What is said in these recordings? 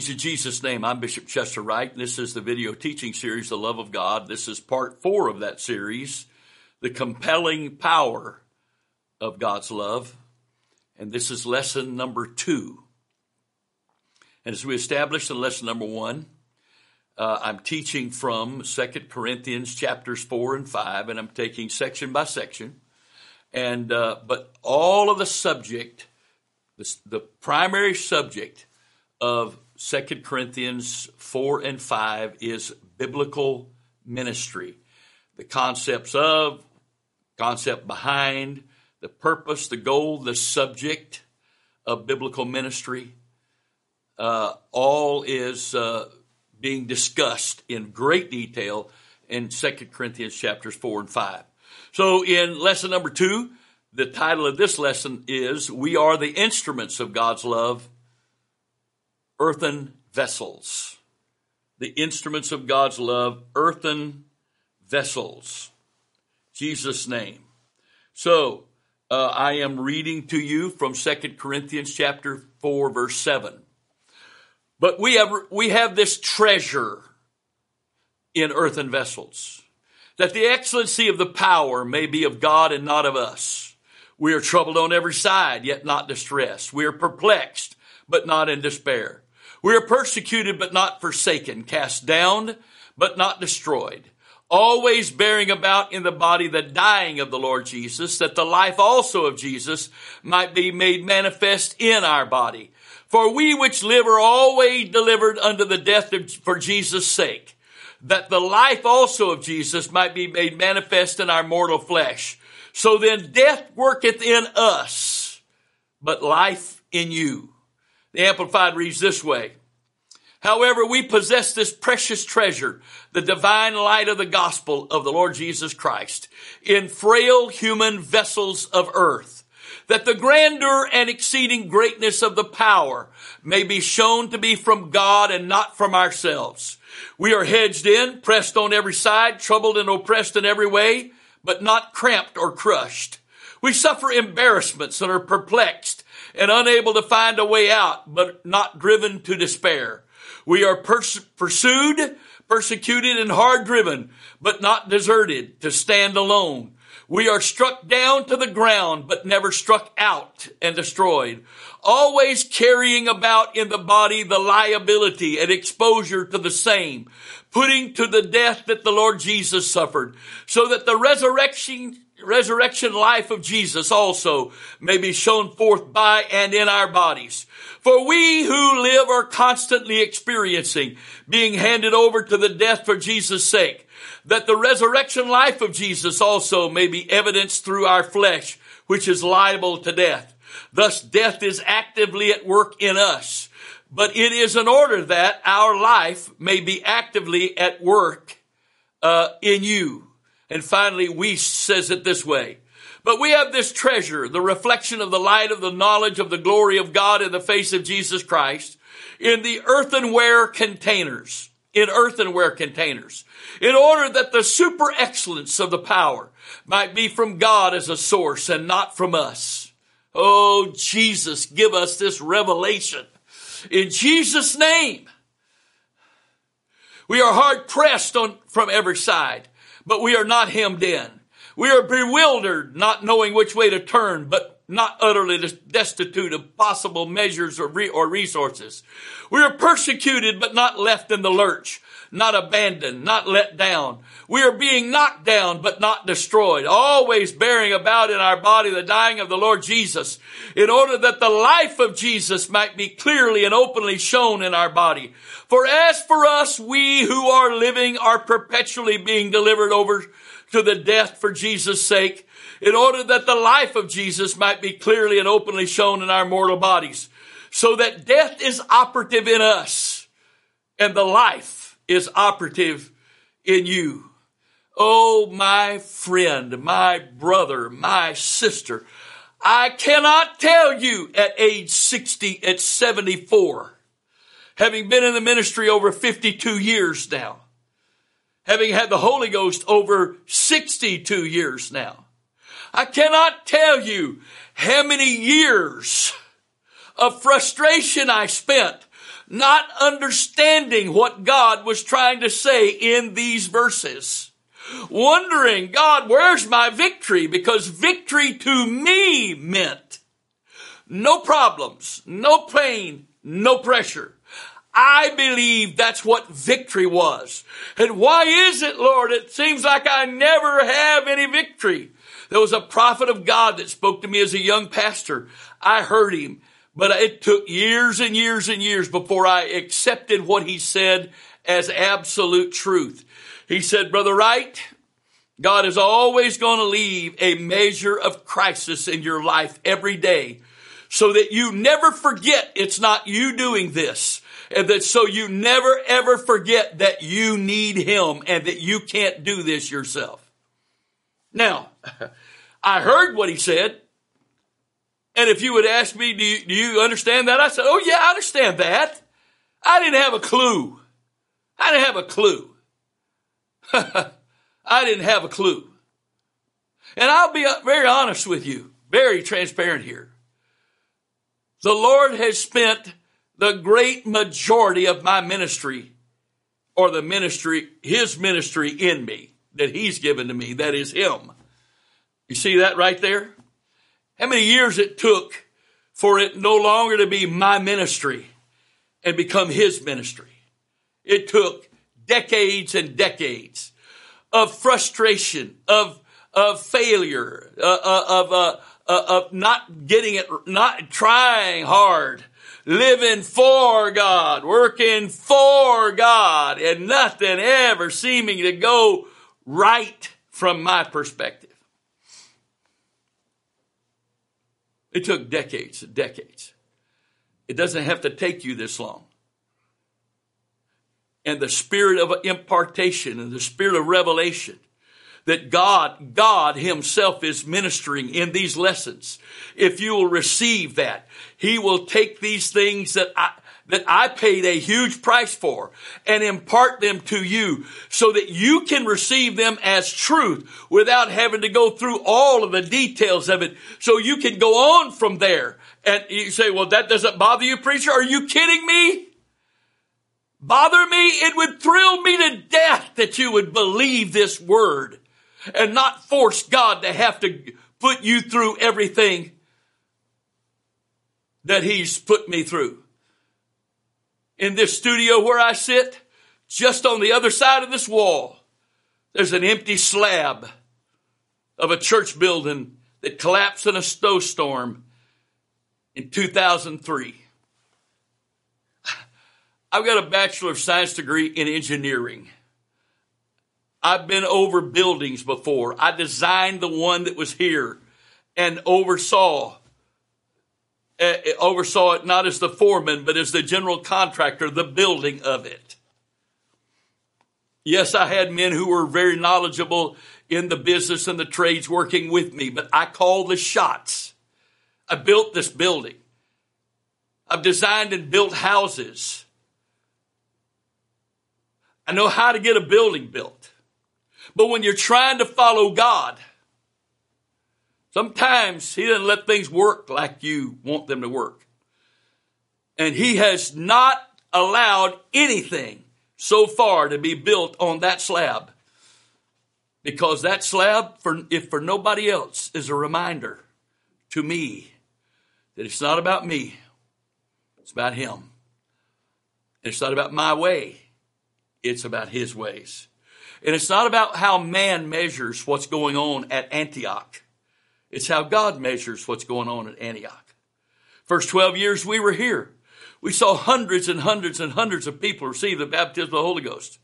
Greetings in Jesus' name. I'm Bishop Chester Wright. And this is the video teaching series, The Love of God. This is part four of that series, The Compelling Power of God's Love. And this is lesson number two. And as we established in lesson number one, uh, I'm teaching from Second Corinthians chapters four and five, and I'm taking section by section. And, uh, but all of the subject, the, the primary subject of Second Corinthians 4 and 5 is biblical ministry. The concepts of, concept behind, the purpose, the goal, the subject of biblical ministry, uh, all is uh, being discussed in great detail in Second Corinthians chapters 4 and 5. So in lesson number two, the title of this lesson is We Are the Instruments of God's Love earthen vessels. The instruments of God's love, earthen vessels. Jesus' name. So, uh, I am reading to you from Second Corinthians chapter 4 verse 7. But we have, we have this treasure in earthen vessels, that the excellency of the power may be of God and not of us. We are troubled on every side, yet not distressed. We are perplexed, but not in despair. We are persecuted but not forsaken, cast down but not destroyed, always bearing about in the body the dying of the Lord Jesus, that the life also of Jesus might be made manifest in our body. For we which live are always delivered unto the death of, for Jesus' sake, that the life also of Jesus might be made manifest in our mortal flesh. So then death worketh in us, but life in you. The Amplified reads this way. However, we possess this precious treasure, the divine light of the gospel of the Lord Jesus Christ, in frail human vessels of earth, that the grandeur and exceeding greatness of the power may be shown to be from God and not from ourselves. We are hedged in, pressed on every side, troubled and oppressed in every way, but not cramped or crushed. We suffer embarrassments and are perplexed and unable to find a way out, but not driven to despair. We are pers- pursued, persecuted, and hard driven, but not deserted to stand alone. We are struck down to the ground, but never struck out and destroyed. Always carrying about in the body the liability and exposure to the same, putting to the death that the Lord Jesus suffered, so that the resurrection resurrection life of Jesus also may be shown forth by and in our bodies. For we who live are constantly experiencing being handed over to the death for Jesus' sake, that the resurrection life of Jesus also may be evidenced through our flesh, which is liable to death. Thus death is actively at work in us, but it is in order that our life may be actively at work uh, in you. And finally, Wuest says it this way. But we have this treasure, the reflection of the light of the knowledge of the glory of God in the face of Jesus Christ in the earthenware containers, in earthenware containers, in order that the super excellence of the power might be from God as a source and not from us. Oh, Jesus, give us this revelation in Jesus' name. We are hard pressed on, from every side but we are not hemmed in. We are bewildered, not knowing which way to turn, but not utterly destitute of possible measures or, re- or resources. We are persecuted, but not left in the lurch, not abandoned, not let down. We are being knocked down, but not destroyed, always bearing about in our body the dying of the Lord Jesus, in order that the life of Jesus might be clearly and openly shown in our body. For as for us, we who are living are perpetually being delivered over to the death for Jesus' sake, in order that the life of Jesus might be clearly and openly shown in our mortal bodies, so that death is operative in us and the life is operative in you. Oh, my friend, my brother, my sister, I cannot tell you at age 60, at 74, having been in the ministry over 52 years now, having had the Holy Ghost over 62 years now. I cannot tell you how many years of frustration I spent not understanding what God was trying to say in these verses. Wondering, God, where's my victory? Because victory to me meant no problems, no pain, no pressure. I believe that's what victory was. And why is it, Lord? It seems like I never have any victory. There was a prophet of God that spoke to me as a young pastor. I heard him, but it took years and years and years before I accepted what he said as absolute truth. He said, Brother Wright, God is always going to leave a measure of crisis in your life every day so that you never forget it's not you doing this. And that so you never ever forget that you need him and that you can't do this yourself. Now, I heard what he said. And if you would ask me, do you, do you understand that? I said, oh yeah, I understand that. I didn't have a clue. I didn't have a clue. I didn't have a clue. And I'll be very honest with you, very transparent here. The Lord has spent the great majority of my ministry or the ministry, his ministry in me that he's given to me, that is him. You see that right there? How many years it took for it no longer to be my ministry and become his ministry? It took decades and decades of frustration, of, of failure, uh, uh of, uh, uh, of not getting it, not trying hard, living for God, working for God, and nothing ever seeming to go right from my perspective. It took decades decades. It doesn't have to take you this long. And the spirit of impartation and the spirit of revelation that God, God himself is ministering in these lessons. If you will receive that, he will take these things that I, that I paid a huge price for and impart them to you so that you can receive them as truth without having to go through all of the details of it. So you can go on from there. And you say, well, that doesn't bother you, preacher? Are you kidding me? Bother me? It would thrill me to death that you would believe this word and not force God to have to put you through everything that He's put me through in this studio where I sit, just on the other side of this wall, there's an empty slab of a church building that collapsed in a snowstorm in 2003. I've got a Bachelor of Science degree in engineering. I've been over buildings before. I designed the one that was here and oversaw uh, oversaw it not as the foreman, but as the general contractor, the building of it. Yes, I had men who were very knowledgeable in the business and the trades working with me, but I called the shots. I built this building. I've designed and built houses. I know how to get a building built. But when you're trying to follow God, Sometimes he doesn't let things work like you want them to work. And he has not allowed anything so far to be built on that slab. Because that slab, for, if for nobody else, is a reminder to me that it's not about me. It's about him. It's not about my way. It's about his ways. And it's not about how man measures what's going on at Antioch. It's how God measures what's going on at Antioch. First 12 years we were here. We saw hundreds and hundreds and hundreds of people receive the baptism of the Holy Ghost.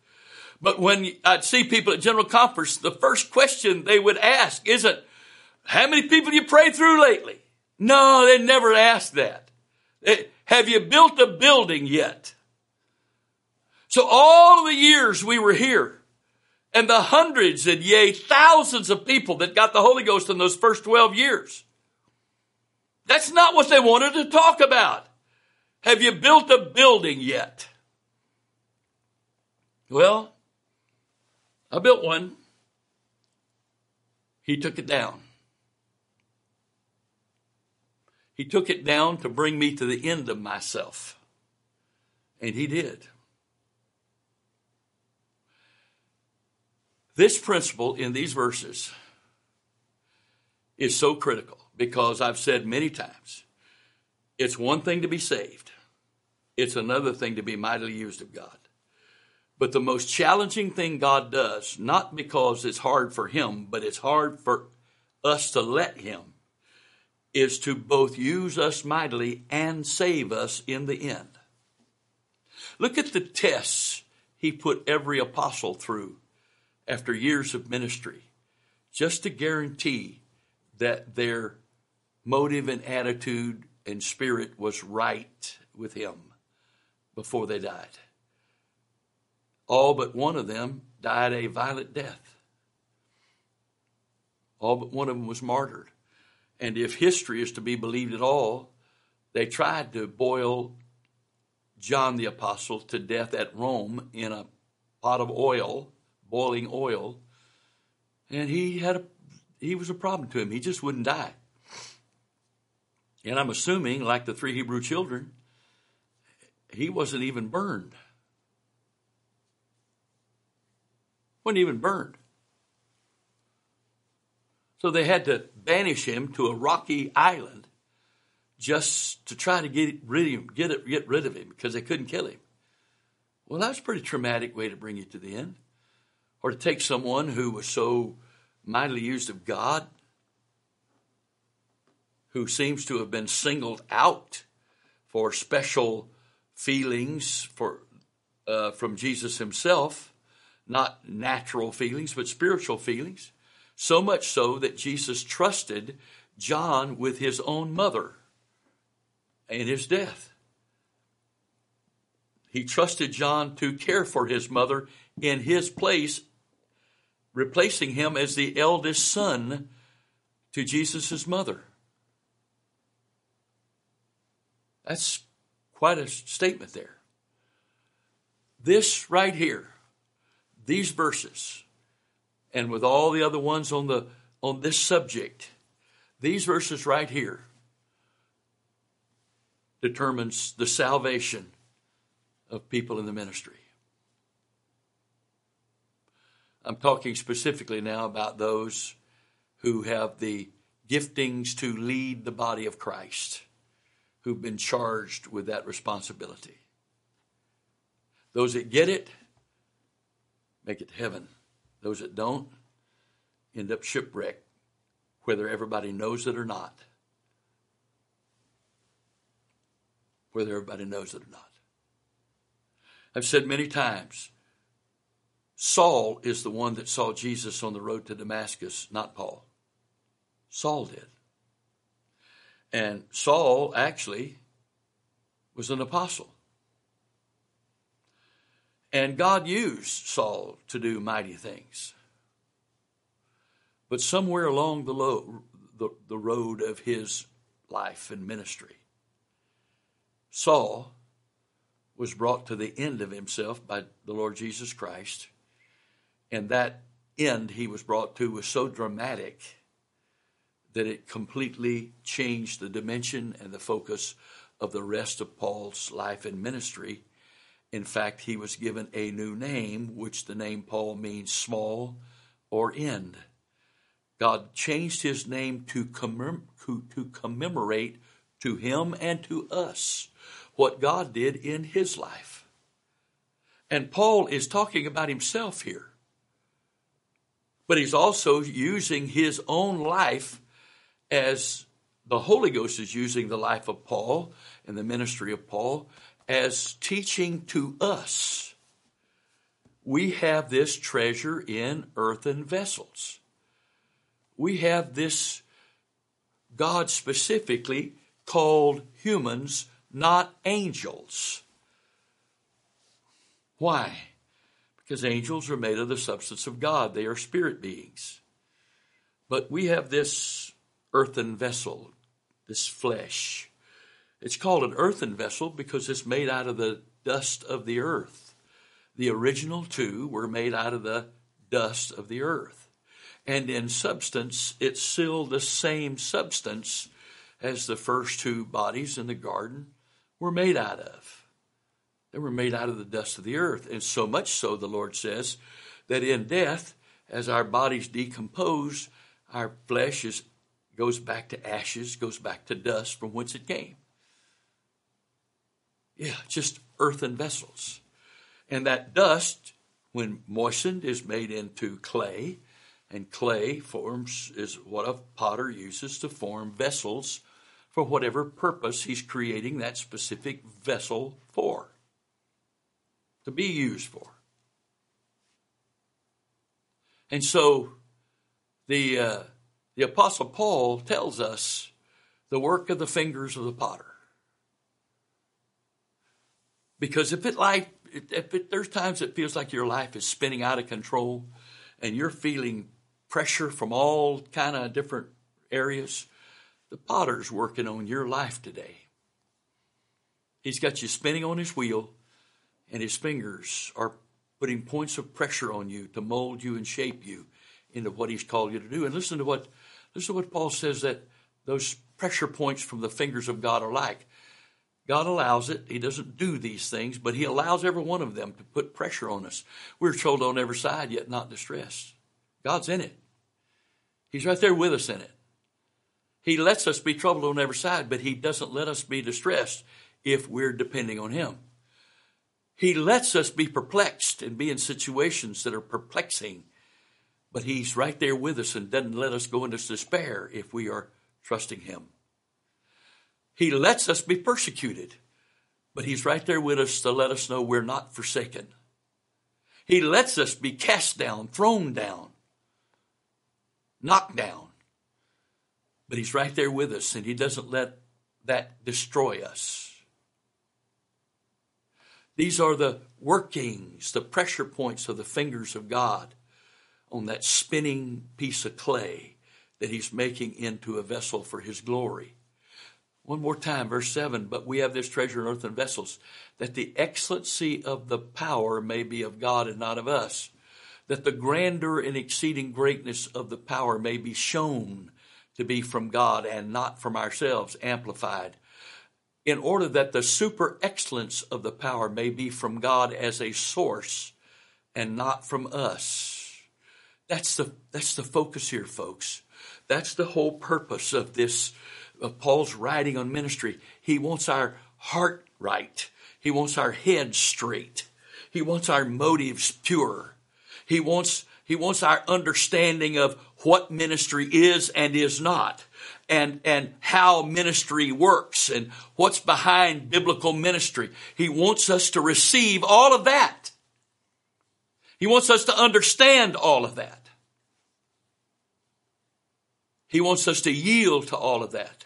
But when I'd see people at General Conference, the first question they would ask isn't, how many people you pray through lately? No, they never ask that. Have you built a building yet? So all the years we were here, and the hundreds and yea, thousands of people that got the Holy Ghost in those first 12 years. That's not what they wanted to talk about. Have you built a building yet? Well, I built one. He took it down. He took it down to bring me to the end of myself. And he did. This principle in these verses is so critical because I've said many times it's one thing to be saved, it's another thing to be mightily used of God. But the most challenging thing God does, not because it's hard for Him, but it's hard for us to let Him, is to both use us mightily and save us in the end. Look at the tests He put every apostle through after years of ministry, just to guarantee that their motive and attitude and spirit was right with Him before they died. All but one of them died a violent death. All but one of them was martyred. And if history is to be believed at all, they tried to boil John the Apostle to death at Rome in a pot of oil, boiling oil, and he had a he was a problem to him. He just wouldn't die. And I'm assuming, like the three Hebrew children, he wasn't even burned. Wasn't even burned. So they had to banish him to a rocky island just to try to get rid of him, get, it, get rid of him because they couldn't kill him. Well, that's a pretty traumatic way to bring you to the end. Or to take someone who was so mightily used of God, who seems to have been singled out for special feelings for, uh, from Jesus himself, not natural feelings, but spiritual feelings. So much so that Jesus trusted John with his own mother and his death. He trusted John to care for his mother in his place, replacing him as the eldest son to Jesus' mother. That's quite a statement there. This right here, these verses, and with all the other ones on the on this subject, these verses right here determines the salvation of people in the ministry. I'm talking specifically now about those who have the giftings to lead the body of Christ, who've been charged with that responsibility. Those that get it, make it to heaven. Those that don't, end up shipwrecked, whether everybody knows it or not. Whether everybody knows it or not. I've said many times, Saul is the one that saw Jesus on the road to Damascus, not Paul. Saul did. And Saul actually was an apostle. And God used Saul to do mighty things. But somewhere along the, the, the road of his life and ministry, Saul was brought to the end of himself by the Lord Jesus Christ. And that end he was brought to was so dramatic that it completely changed the dimension and the focus of the rest of Paul's life and ministry. In fact, he was given a new name, which the name Paul means small or end. God changed his name to, commem- to commemorate to him and to us what God did in his life. And Paul is talking about himself here. But he's also using his own life as the Holy Ghost is using the life of Paul and the ministry of Paul as teaching to us. We have this treasure in earthen vessels. We have this God specifically called humans not angels. Why? Because angels are made of the substance of God, they are spirit beings. But we have this earthen vessel, this flesh. It's called an earthen vessel because it's made out of the dust of the earth. The original two were made out of the dust of the earth. And in substance, it's still the same substance as the first two bodies in the garden were made out of. They were made out of the dust of the earth. And so much so, the Lord says, that in death, as our bodies decompose, our flesh is, goes back to ashes, goes back to dust from whence it came. Yeah, just earthen vessels. And that dust, when moistened, is made into clay, and clay forms is what a potter uses to form vessels for whatever purpose he's creating that specific vessel for, to be used for. And so the, uh, the Apostle Paul tells us the work of the fingers of the potter. Because if it like if it, there's times it feels like your life is spinning out of control and you're feeling pressure from all kind of different areas, the potter's working on your life today. He's got you spinning on his wheel and his fingers are putting points of pressure on you to mold you and shape you into what he's called you to do. And listen to what listen to what Paul says that those pressure points from the fingers of God are like. God allows it. He doesn't do these things, but He allows every one of them to put pressure on us. We're troubled on every side, yet not distressed. God's in it. He's right there with us in it. He lets us be troubled on every side, but He doesn't let us be distressed if we're depending on Him. He lets us be perplexed and be in situations that are perplexing, but He's right there with us and doesn't let us go into despair if we are trusting Him. He lets us be persecuted, but He's right there with us to let us know we're not forsaken. He lets us be cast down, thrown down, knocked down, but He's right there with us and He doesn't let that destroy us. These are the workings, the pressure points of the fingers of God on that spinning piece of clay that He's making into a vessel for His glory. One more time, verse 7 But we have this treasure in earthen vessels, that the excellency of the power may be of God and not of us, that the grandeur and exceeding greatness of the power may be shown to be from God and not from ourselves, amplified, in order that the super excellence of the power may be from God as a source and not from us. That's the, that's the focus here, folks. That's the whole purpose of this of Paul's writing on ministry. He wants our heart right. He wants our head straight. He wants our motives pure. He wants, he wants our understanding of what ministry is and is not and, and how ministry works and what's behind biblical ministry. He wants us to receive all of that. He wants us to understand all of that. He wants us to yield to all of that.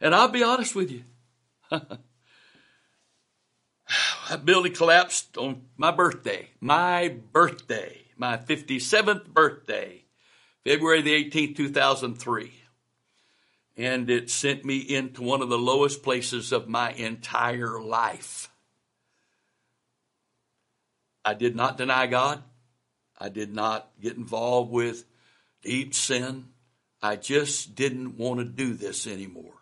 And I'll be honest with you. that building collapsed on my birthday, my birthday, my 57th birthday, February the 18th, 2003. And it sent me into one of the lowest places of my entire life. I did not deny God. I did not get involved with deep sin. I just didn't want to do this anymore.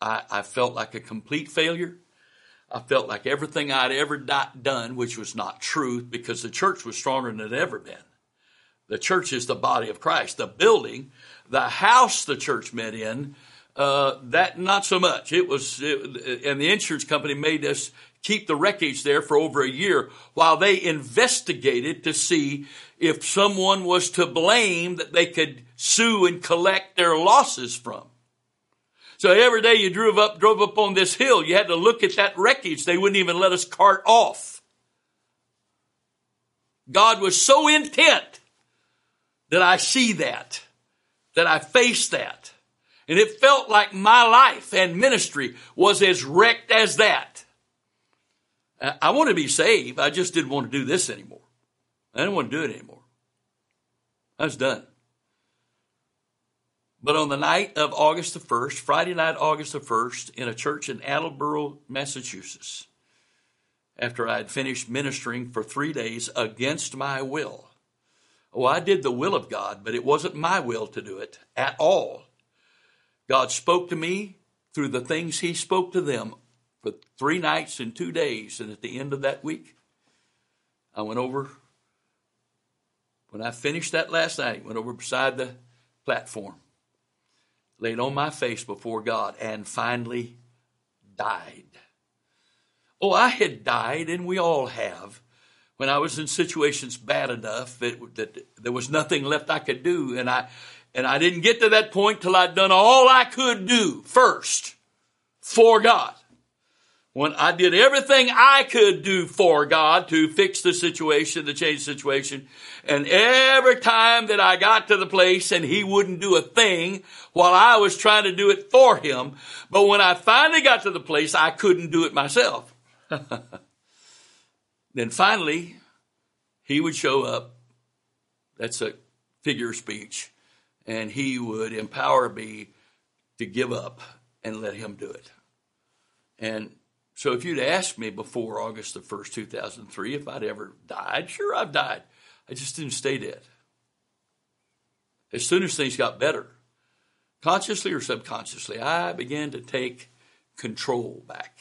I, I felt like a complete failure. I felt like everything I'd ever done, which was not truth, because the church was stronger than it ever been. The church is the body of Christ. The building, the house the church met in, uh, that not so much. It was, it, and the insurance company made us keep the wreckage there for over a year while they investigated to see if someone was to blame that they could sue and collect their losses from. So every day you drove up, drove up on this hill, you had to look at that wreckage. They wouldn't even let us cart off. God was so intent that I see that, that I face that. And it felt like my life and ministry was as wrecked as that. I want to be saved. I just didn't want to do this anymore. I didn't want to do it anymore. I was done. But on the night of August the 1st, Friday night, August the 1st, in a church in Attleboro, Massachusetts, after I had finished ministering for three days against my will. Oh, I did the will of God, but it wasn't my will to do it at all. God spoke to me through the things He spoke to them for three nights and two days. And at the end of that week, I went over, when I finished that last night, went over beside the platform, laid on my face before God, and finally died. Oh, I had died, and we all have, when I was in situations bad enough that, that there was nothing left I could do, and I and I didn't get to that point till I'd done all I could do first for God. When I did everything I could do for God to fix the situation, to change the situation, and every time that I got to the place and He wouldn't do a thing while I was trying to do it for Him, but when I finally got to the place, I couldn't do it myself. then finally, He would show up. That's a figure speech and he would empower me to give up and let him do it. And so if you'd asked me before August the 1st, 2003, if I'd ever died, sure, I've died. I just didn't stay dead. As soon as things got better, consciously or subconsciously, I began to take control back.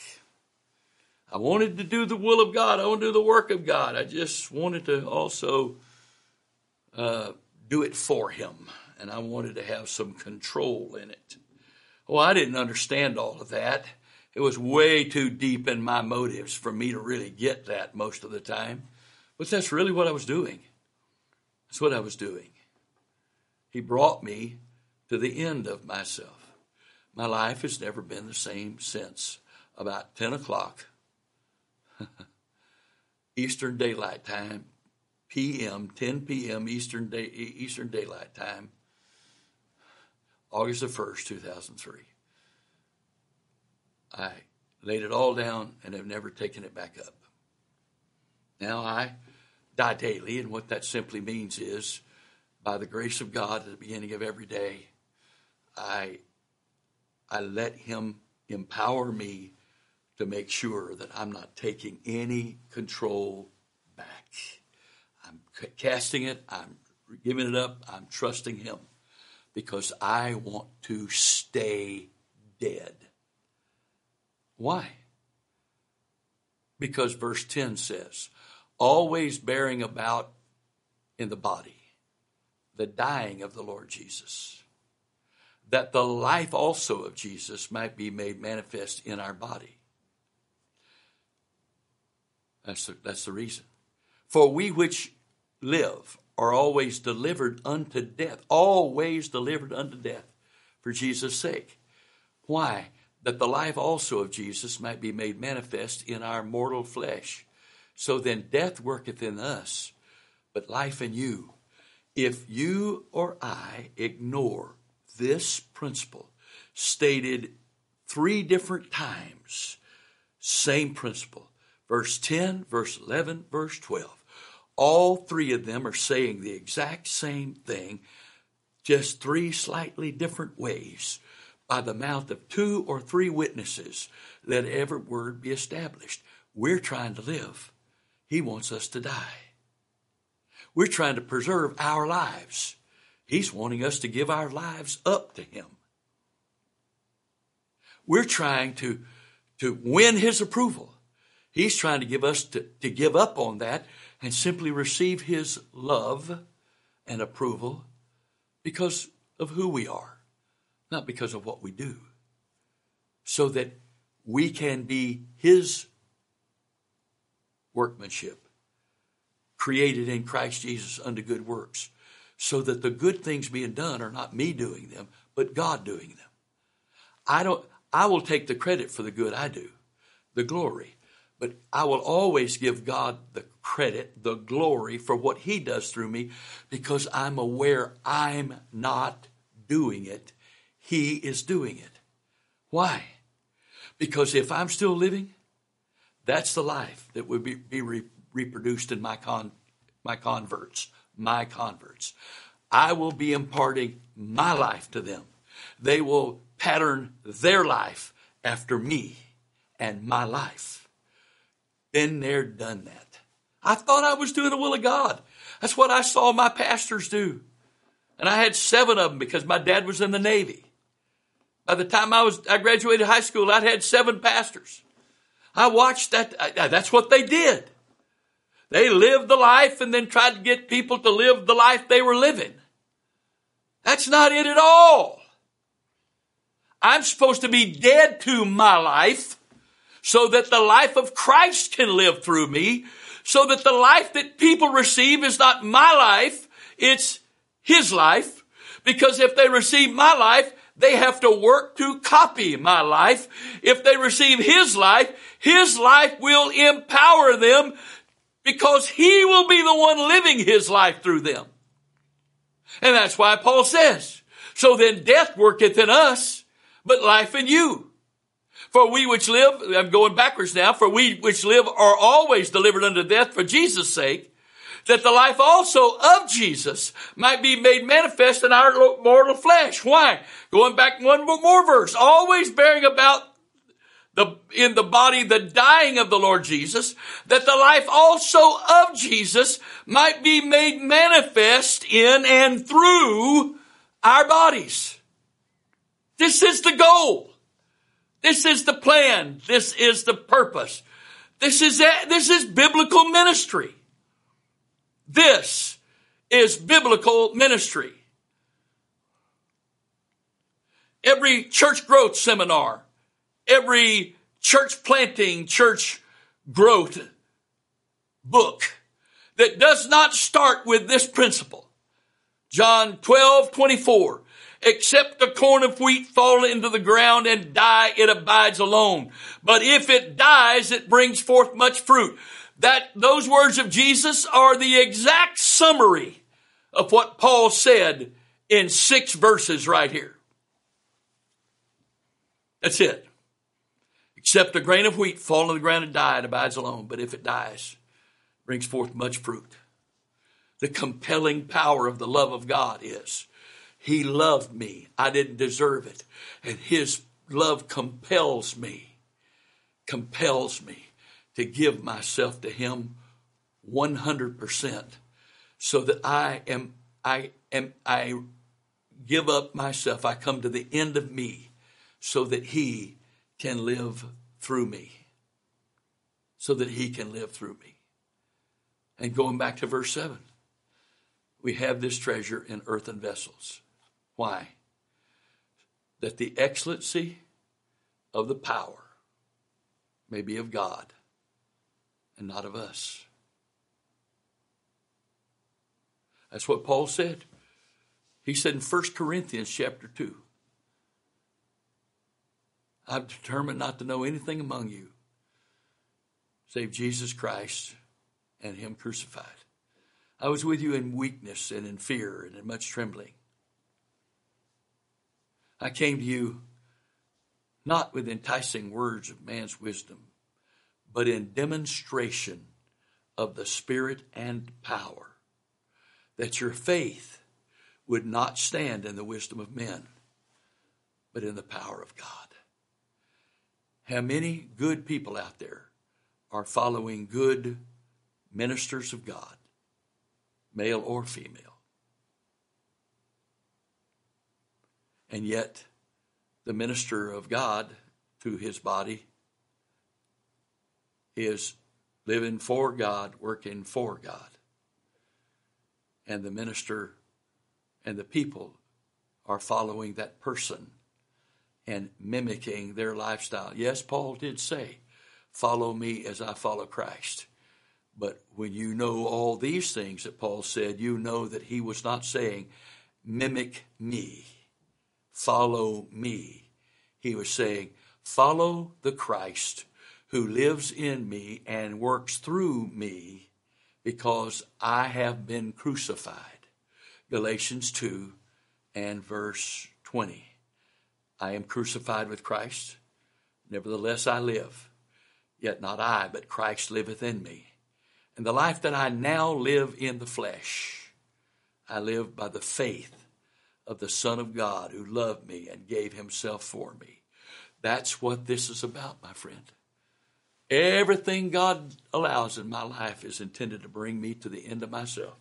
I wanted to do the will of God. I wanted to do the work of God. I just wanted to also uh, do it for Him and I wanted to have some control in it. Well, I didn't understand all of that. It was way too deep in my motives for me to really get that most of the time. But that's really what I was doing. That's what I was doing. He brought me to the end of myself. My life has never been the same since about 10 o'clock Eastern Daylight Time, PM, 10 p.m. Eastern Day, Eastern Daylight Time, August the 1st, 2003. I laid it all down and have never taken it back up. Now I die daily, and what that simply means is by the grace of God at the beginning of every day, I, I let Him empower me to make sure that I'm not taking any control back. I'm casting it, I'm giving it up, I'm trusting Him because I want to stay dead. Why? Because verse 10 says, always bearing about in the body the dying of the Lord Jesus, that the life also of Jesus might be made manifest in our body. That's the, that's the reason. For we which live are always delivered unto death, always delivered unto death for Jesus' sake. Why? That the life also of Jesus might be made manifest in our mortal flesh. So then death worketh in us, but life in you. If you or I ignore this principle, stated three different times, same principle, verse 10, verse 11, verse 12 all three of them are saying the exact same thing, just three slightly different ways. By the mouth of two or three witnesses, let every word be established. We're trying to live. He wants us to die. We're trying to preserve our lives. He's wanting us to give our lives up to Him. We're trying to, to win His approval. He's trying to give us to, to give up on that and simply receive His love and approval because of who we are, not because of what we do, so that we can be His workmanship, created in Christ Jesus unto good works, so that the good things being done are not me doing them, but God doing them. I don't, I will take the credit for the good I do, the glory, but I will always give God the credit, the glory for what He does through me because I'm aware I'm not doing it. He is doing it. Why? Because if I'm still living, that's the life that would be, be re- reproduced in my, con- my converts, my converts. I will be imparting my life to them. They will pattern their life after me and my life. Been there, done that. I thought I was doing the will of God. That's what I saw my pastors do. And I had seven of them because my dad was in the Navy. By the time I was, I graduated high school, I'd had seven pastors. I watched that. That's what they did. They lived the life and then tried to get people to live the life they were living. That's not it at all. I'm supposed to be dead to my life so that the life of Christ can live through me, so that the life that people receive is not my life, it's His life. Because if they receive my life, they have to work to copy my life. If they receive His life, His life will empower them because He will be the one living His life through them. And that's why Paul says, so then death worketh in us, but life in you. For we which live, I'm going backwards now, for we which live are always delivered unto death for Jesus' sake, that the life also of Jesus might be made manifest in our mortal flesh. Why? Going back one more verse, always bearing about the, in the body the dying of the Lord Jesus, that the life also of Jesus might be made manifest in and through our bodies. This is the goal. This is the plan. This is the purpose. This is, this is biblical ministry. This is biblical ministry. Every church growth seminar, every church planting, church growth book that does not start with this principle. John 12, 24. Except the corn of wheat fall into the ground and die, it abides alone. But if it dies, it brings forth much fruit. That, those words of Jesus are the exact summary of what Paul said in six verses right here. That's it. Except a grain of wheat fall on the ground and die, it abides alone. But if it dies, it brings forth much fruit. The compelling power of the love of God is He loved me. I didn't deserve it. And His love compels me, compels me to give myself to him 100% so that I am I am I give up myself I come to the end of me so that he can live through me so that he can live through me and going back to verse 7 we have this treasure in earthen vessels why that the excellency of the power may be of God and not of us. That's what Paul said. He said in 1 Corinthians chapter 2, I've determined not to know anything among you save Jesus Christ and Him crucified. I was with you in weakness and in fear and in much trembling. I came to you not with enticing words of man's wisdom but in demonstration of the Spirit and power, that your faith would not stand in the wisdom of men, but in the power of God. How many good people out there are following good ministers of God, male or female? And yet, the minister of God through his body is living for God, working for God. And the minister and the people are following that person and mimicking their lifestyle. Yes, Paul did say, Follow me as I follow Christ. But when you know all these things that Paul said, you know that he was not saying, Mimic me, follow me. He was saying, Follow the Christ who lives in me and works through me because I have been crucified. Galatians 2 and verse 20. I am crucified with Christ. Nevertheless, I live. Yet not I, but Christ liveth in me. And the life that I now live in the flesh, I live by the faith of the Son of God who loved me and gave himself for me. That's what this is about, my friend. Everything God allows in my life is intended to bring me to the end of myself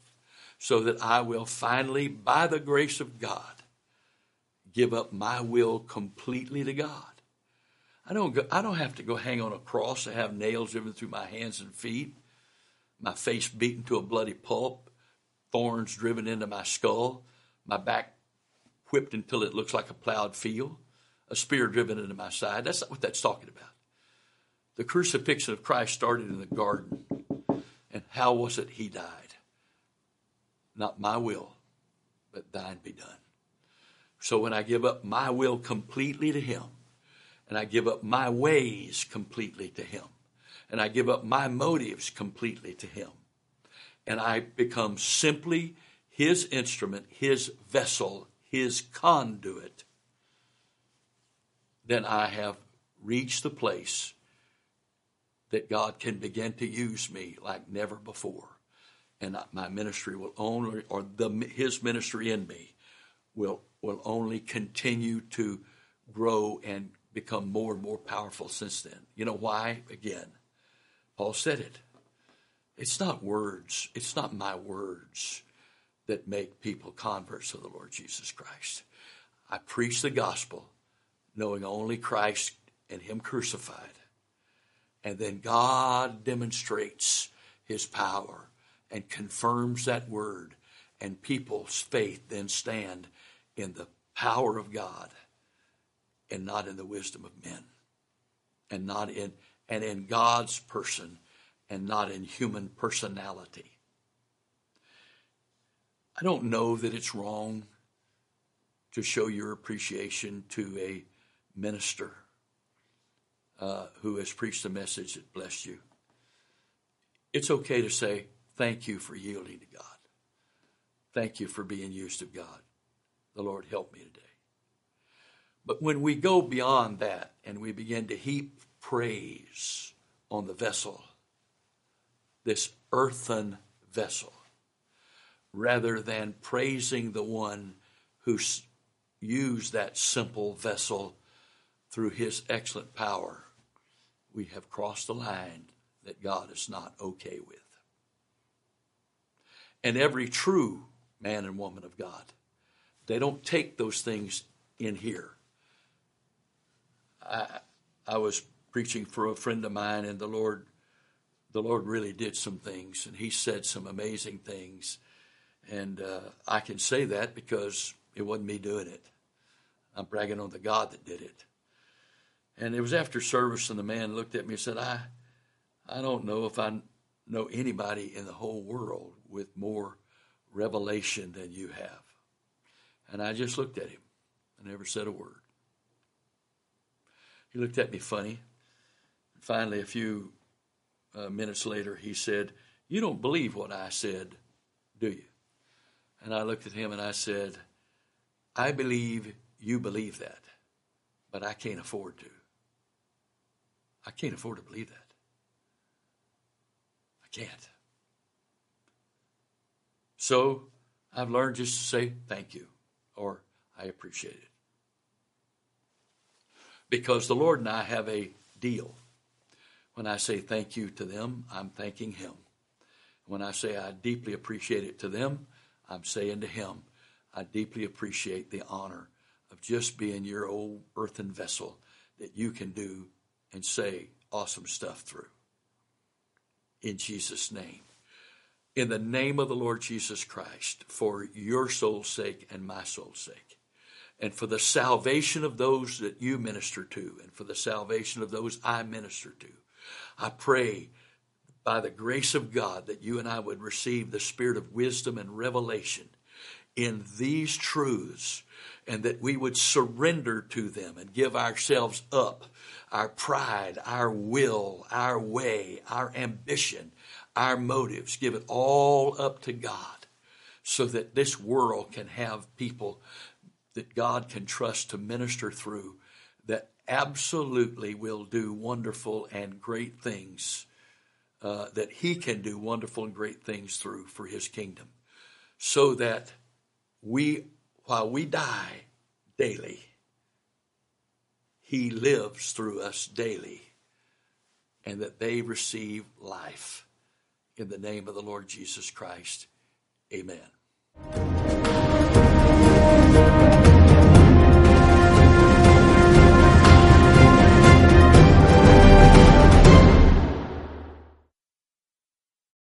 so that I will finally, by the grace of God, give up my will completely to God. I don't go, I don't have to go hang on a cross to have nails driven through my hands and feet, my face beaten to a bloody pulp, thorns driven into my skull, my back whipped until it looks like a plowed field, a spear driven into my side. That's not what that's talking about. The crucifixion of Christ started in the garden. And how was it he died? Not my will, but thine be done. So when I give up my will completely to him, and I give up my ways completely to him, and I give up my motives completely to him, and I become simply his instrument, his vessel, his conduit, then I have reached the place that God can begin to use me like never before. And my ministry will only, or the, his ministry in me will, will only continue to grow and become more and more powerful since then. You know why? Again, Paul said it. It's not words, it's not my words that make people converts to the Lord Jesus Christ. I preach the gospel knowing only Christ and Him crucified. And then God demonstrates His power and confirms that word, and people's faith then stand in the power of God and not in the wisdom of men and not in and in God's person and not in human personality. I don't know that it's wrong to show your appreciation to a minister uh, who has preached a message that blessed you. It's okay to say, Thank you for yielding to God. Thank you for being used of God. The Lord help me today. But when we go beyond that and we begin to heap praise on the vessel, this earthen vessel, rather than praising the one who used that simple vessel through his excellent power, we have crossed a line that God is not okay with. And every true man and woman of God, they don't take those things in here. I, I was preaching for a friend of mine, and the Lord, the Lord really did some things, and He said some amazing things, and uh, I can say that because it wasn't me doing it. I'm bragging on the God that did it. And it was after service, and the man looked at me and said, "I, I don't know if I know anybody in the whole world with more revelation than you have." And I just looked at him. I never said a word. He looked at me funny. And Finally, a few uh, minutes later, he said, "You don't believe what I said, do you?" And I looked at him and I said, I believe you believe that, but I can't afford to. I can't afford to believe that. I can't. So I've learned just to say thank you or I appreciate it. Because the Lord and I have a deal. When I say thank you to them, I'm thanking Him. When I say I deeply appreciate it to them, I'm saying to him, I deeply appreciate the honor of just being your old earthen vessel that you can do and say awesome stuff through. In Jesus' name. In the name of the Lord Jesus Christ, for your soul's sake and my soul's sake, and for the salvation of those that you minister to, and for the salvation of those I minister to, I pray by the grace of God that you and I would receive the spirit of wisdom and revelation in these truths and that we would surrender to them and give ourselves up, our pride, our will, our way, our ambition, our motives, give it all up to God so that this world can have people that God can trust to minister through that absolutely will do wonderful and great things uh, that he can do wonderful and great things through for his kingdom. So that we, while we die daily, he lives through us daily, and that they receive life. In the name of the Lord Jesus Christ, amen.